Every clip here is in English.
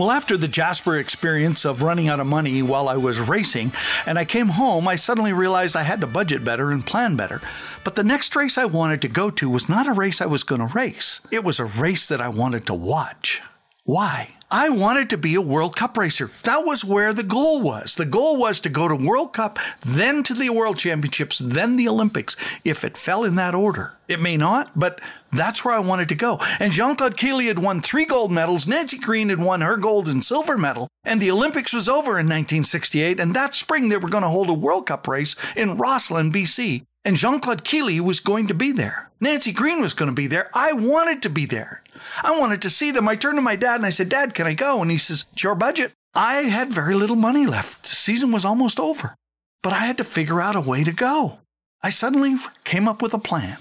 Well, after the Jasper experience of running out of money while I was racing, and I came home, I suddenly realized I had to budget better and plan better. But the next race I wanted to go to was not a race I was going to race, it was a race that I wanted to watch. Why? I wanted to be a World Cup racer. That was where the goal was. The goal was to go to World Cup, then to the World Championships, then the Olympics, if it fell in that order. It may not, but that's where I wanted to go. And Jean Claude Killy had won three gold medals, Nancy Greene had won her gold and silver medal, and the Olympics was over in 1968. And that spring, they were going to hold a World Cup race in Rossland, BC. And Jean Claude Killy was going to be there. Nancy Greene was going to be there. I wanted to be there. I wanted to see them. I turned to my dad and I said, Dad, can I go? And he says, It's your budget. I had very little money left. The season was almost over, but I had to figure out a way to go. I suddenly came up with a plan.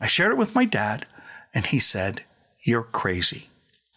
I shared it with my dad, and he said, You're crazy.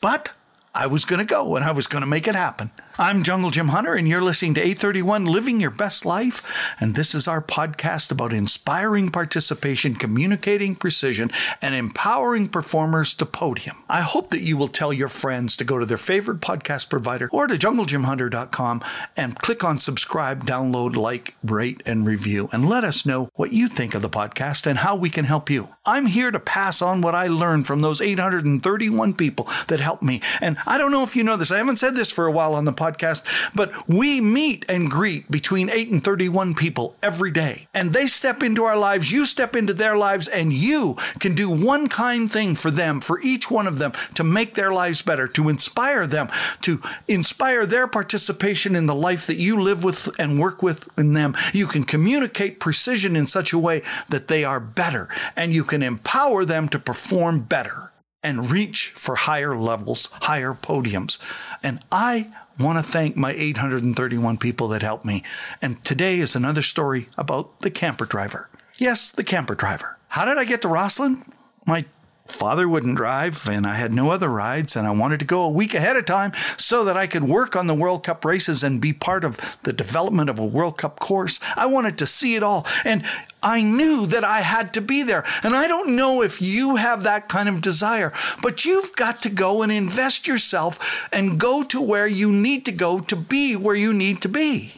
But I was going to go and I was going to make it happen. I'm Jungle Jim Hunter, and you're listening to 831 Living Your Best Life. And this is our podcast about inspiring participation, communicating precision, and empowering performers to podium. I hope that you will tell your friends to go to their favorite podcast provider or to junglejimhunter.com and click on subscribe, download, like, rate, and review, and let us know what you think of the podcast and how we can help you. I'm here to pass on what I learned from those 831 people that helped me. And I don't know if you know this, I haven't said this for a while on the podcast but we meet and greet between 8 and 31 people every day. And they step into our lives, you step into their lives, and you can do one kind thing for them, for each one of them, to make their lives better, to inspire them, to inspire their participation in the life that you live with and work with in them. You can communicate precision in such a way that they are better, and you can empower them to perform better and reach for higher levels, higher podiums. And I want to thank my 831 people that helped me. And today is another story about the camper driver. Yes, the camper driver. How did I get to Rossland? My father wouldn't drive and I had no other rides and I wanted to go a week ahead of time so that I could work on the World Cup races and be part of the development of a World Cup course. I wanted to see it all and I knew that I had to be there. And I don't know if you have that kind of desire, but you've got to go and invest yourself and go to where you need to go to be where you need to be.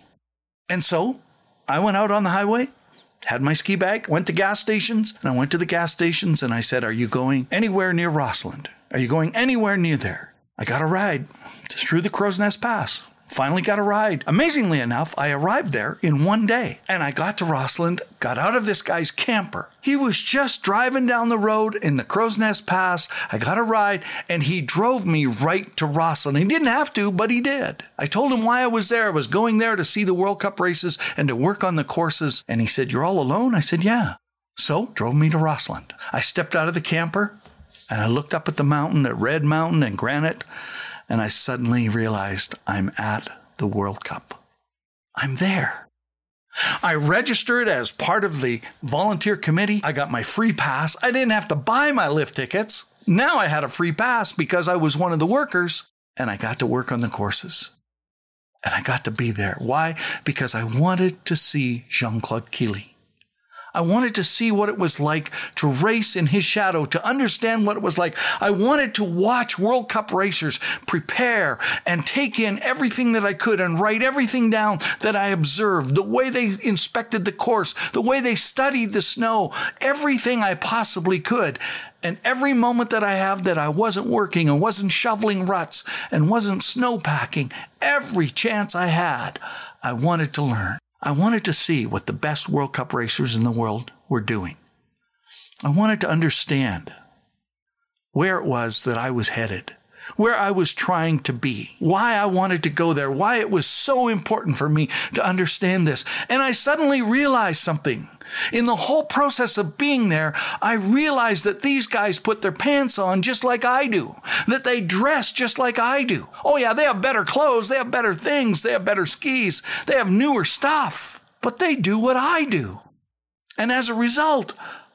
And so I went out on the highway had my ski bag, went to gas stations, and I went to the gas stations and I said, Are you going anywhere near Rossland? Are you going anywhere near there? I got a ride through the Crow's Nest Pass. Finally got a ride. Amazingly enough, I arrived there in one day and I got to Rossland, got out of this guy's camper. He was just driving down the road in the Crow's Nest Pass. I got a ride and he drove me right to Rossland. He didn't have to, but he did. I told him why I was there. I was going there to see the World Cup races and to work on the courses. And he said, You're all alone? I said, Yeah. So drove me to Rossland. I stepped out of the camper and I looked up at the mountain, at Red Mountain and Granite and I suddenly realized I'm at the World Cup. I'm there. I registered as part of the volunteer committee. I got my free pass. I didn't have to buy my lift tickets. Now I had a free pass because I was one of the workers and I got to work on the courses. And I got to be there. Why? Because I wanted to see Jean Claude Killy. I wanted to see what it was like to race in his shadow, to understand what it was like. I wanted to watch World Cup racers prepare and take in everything that I could and write everything down that I observed, the way they inspected the course, the way they studied the snow, everything I possibly could. And every moment that I have that I wasn't working and wasn't shoveling ruts and wasn't snowpacking, every chance I had, I wanted to learn. I wanted to see what the best World Cup racers in the world were doing. I wanted to understand where it was that I was headed, where I was trying to be, why I wanted to go there, why it was so important for me to understand this. And I suddenly realized something. In the whole process of being there, I realized that these guys put their pants on just like I do, that they dress just like I do. Oh, yeah, they have better clothes, they have better things, they have better skis, they have newer stuff, but they do what I do. And as a result,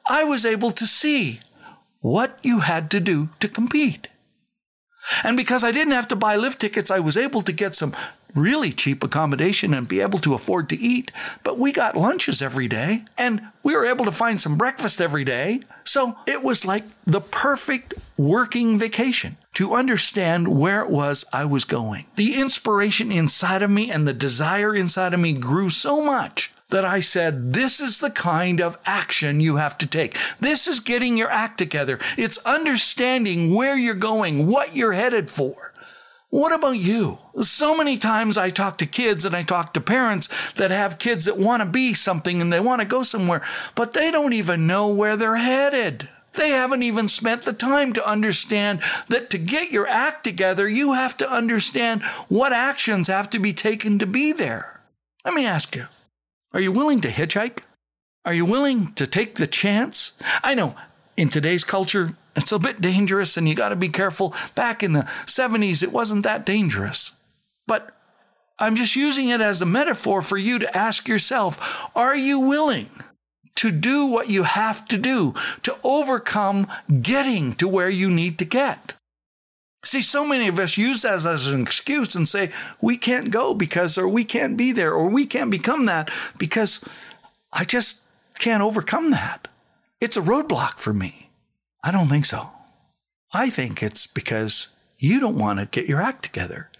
I was able to see what you had to do to compete. And because I didn't have to buy lift tickets, I was able to get some really cheap accommodation and be able to afford to eat. But we got lunches every day and we were able to find some breakfast every day. So it was like the perfect working vacation to understand where it was I was going. The inspiration inside of me and the desire inside of me grew so much that I said, this is the kind of action you have to take. This is getting your act together. It's understanding where you're going, what you're headed for. What about you? So many times I talk to kids and I talk to parents that have kids that want to be something and they want to go somewhere, but they don't even know where they're headed. They haven't even spent the time to understand that to get your act together, you have to understand what actions have to be taken to be there. Let me ask you are you willing to hitchhike? Are you willing to take the chance? I know in today's culture, it's a bit dangerous and you got to be careful. Back in the 70s, it wasn't that dangerous. But I'm just using it as a metaphor for you to ask yourself are you willing to do what you have to do to overcome getting to where you need to get? See, so many of us use that as an excuse and say, we can't go because, or we can't be there, or we can't become that because I just can't overcome that. It's a roadblock for me. I don't think so. I think it's because you don't want to get your act together.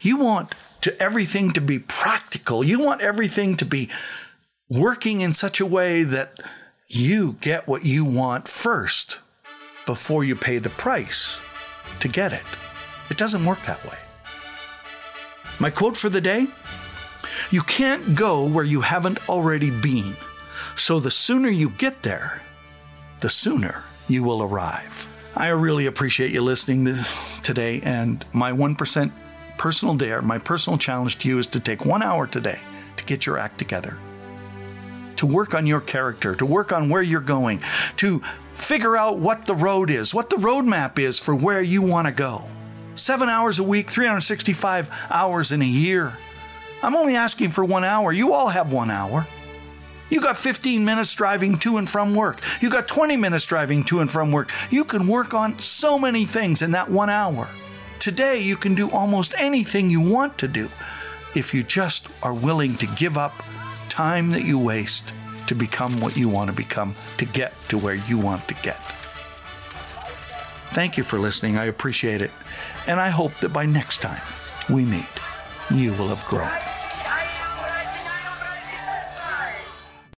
You want to everything to be practical. You want everything to be working in such a way that you get what you want first before you pay the price to get it. It doesn't work that way. My quote for the day You can't go where you haven't already been. So the sooner you get there, the sooner you will arrive. I really appreciate you listening today, and my 1% personal dare, my personal challenge to you is to take one hour today to get your act together, to work on your character, to work on where you're going, to figure out what the road is, what the roadmap is for where you want to go. Seven hours a week, 365 hours in a year. I'm only asking for one hour. You all have one hour. You got 15 minutes driving to and from work. You got 20 minutes driving to and from work. You can work on so many things in that one hour. Today, you can do almost anything you want to do if you just are willing to give up time that you waste to become what you want to become, to get to where you want to get. Thank you for listening. I appreciate it. And I hope that by next time we meet, you will have grown.